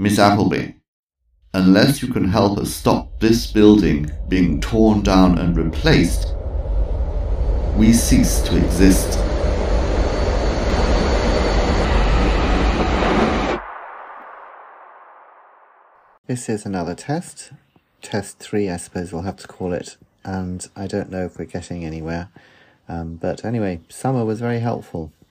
Miss Appleby, unless you can help us stop this building being torn down and replaced, we cease to exist. This is another test. Test 3, I suppose we'll have to call it. And I don't know if we're getting anywhere. Um, but anyway, Summer was very helpful.